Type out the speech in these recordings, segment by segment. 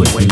Thank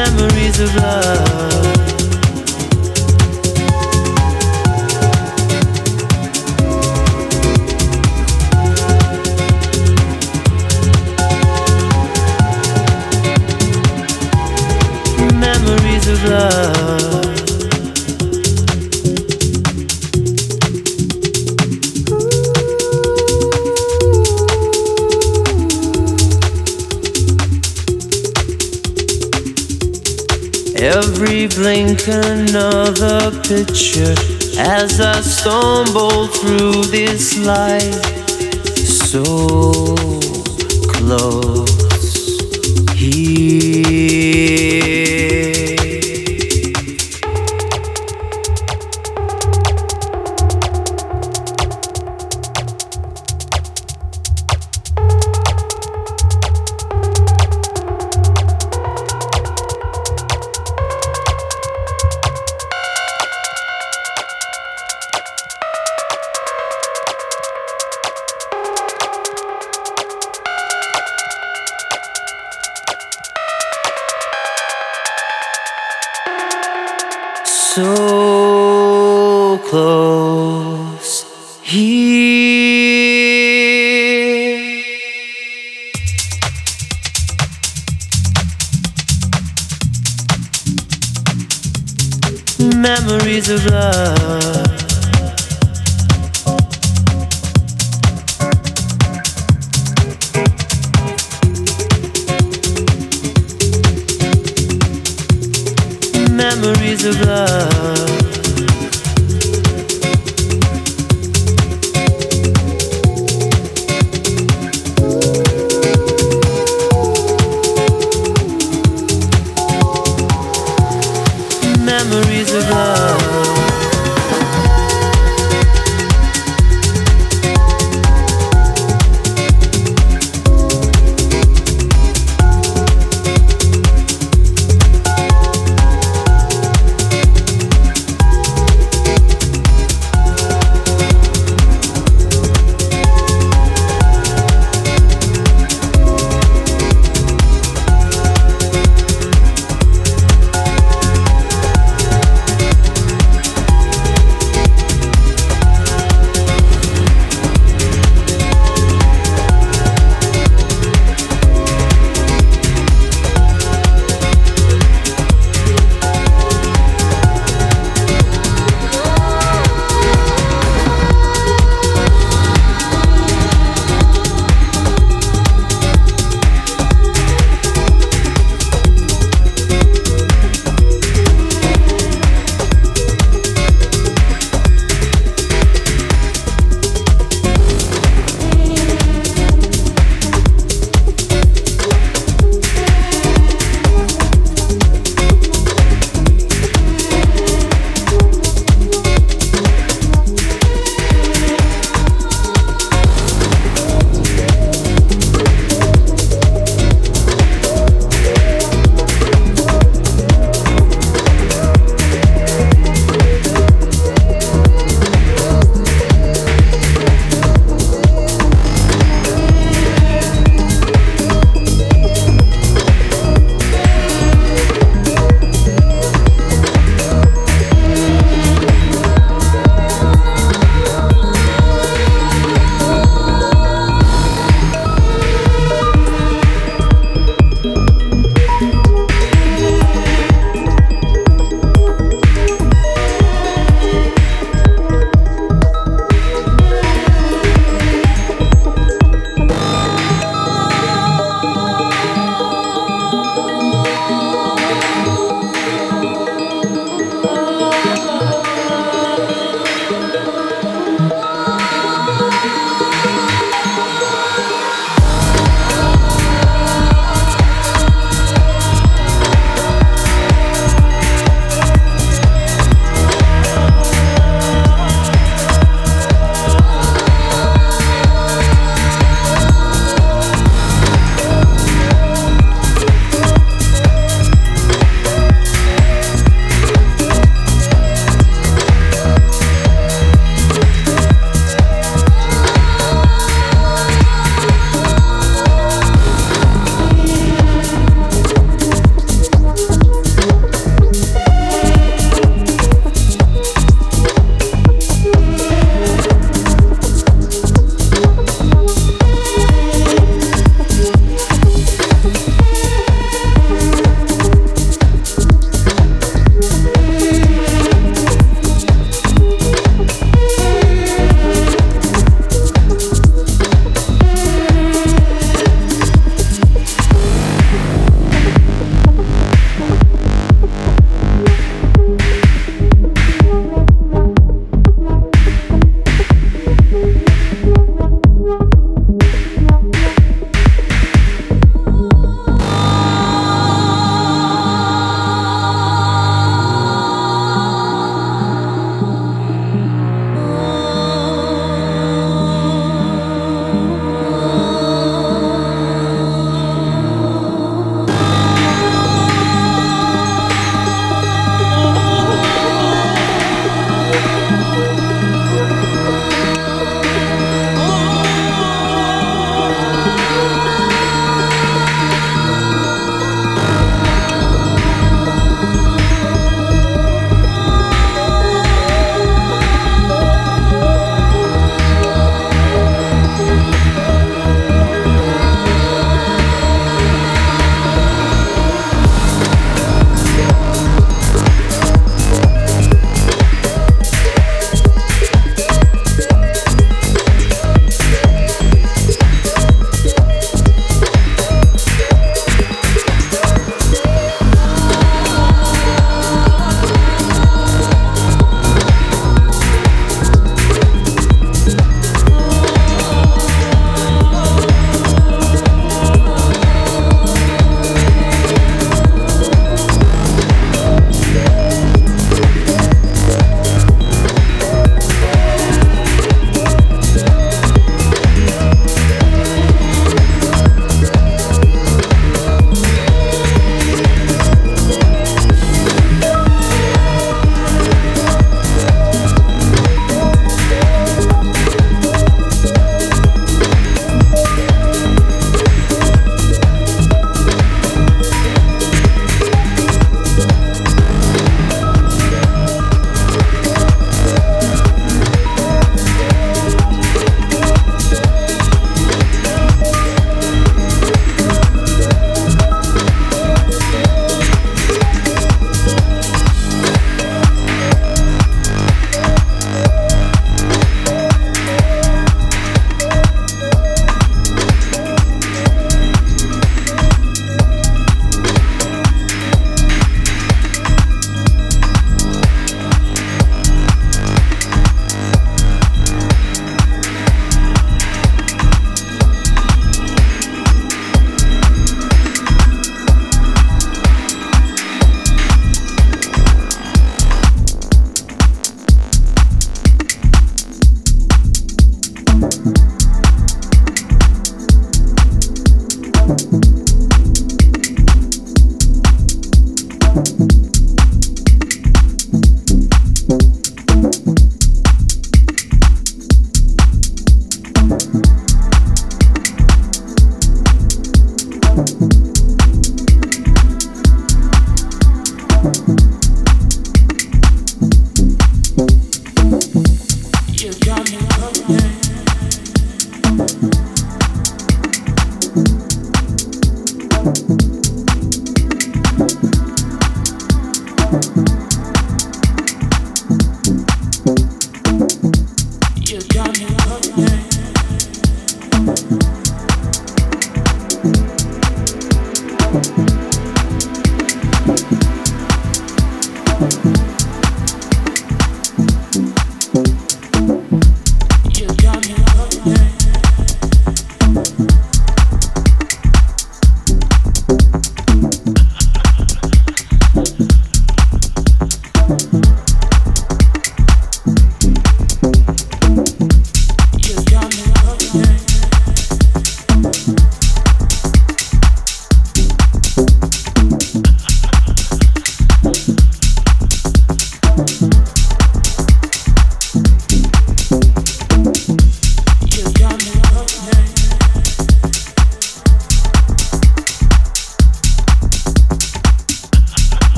memories of love. blink another picture as I stumble through this life so close here.